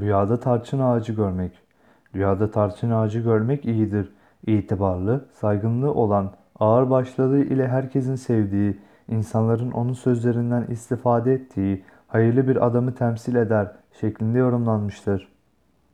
Rüyada tarçın ağacı görmek. Rüyada tarçın ağacı görmek iyidir. İtibarlı, saygınlığı olan, ağır başladığı ile herkesin sevdiği, insanların onun sözlerinden istifade ettiği, hayırlı bir adamı temsil eder şeklinde yorumlanmıştır.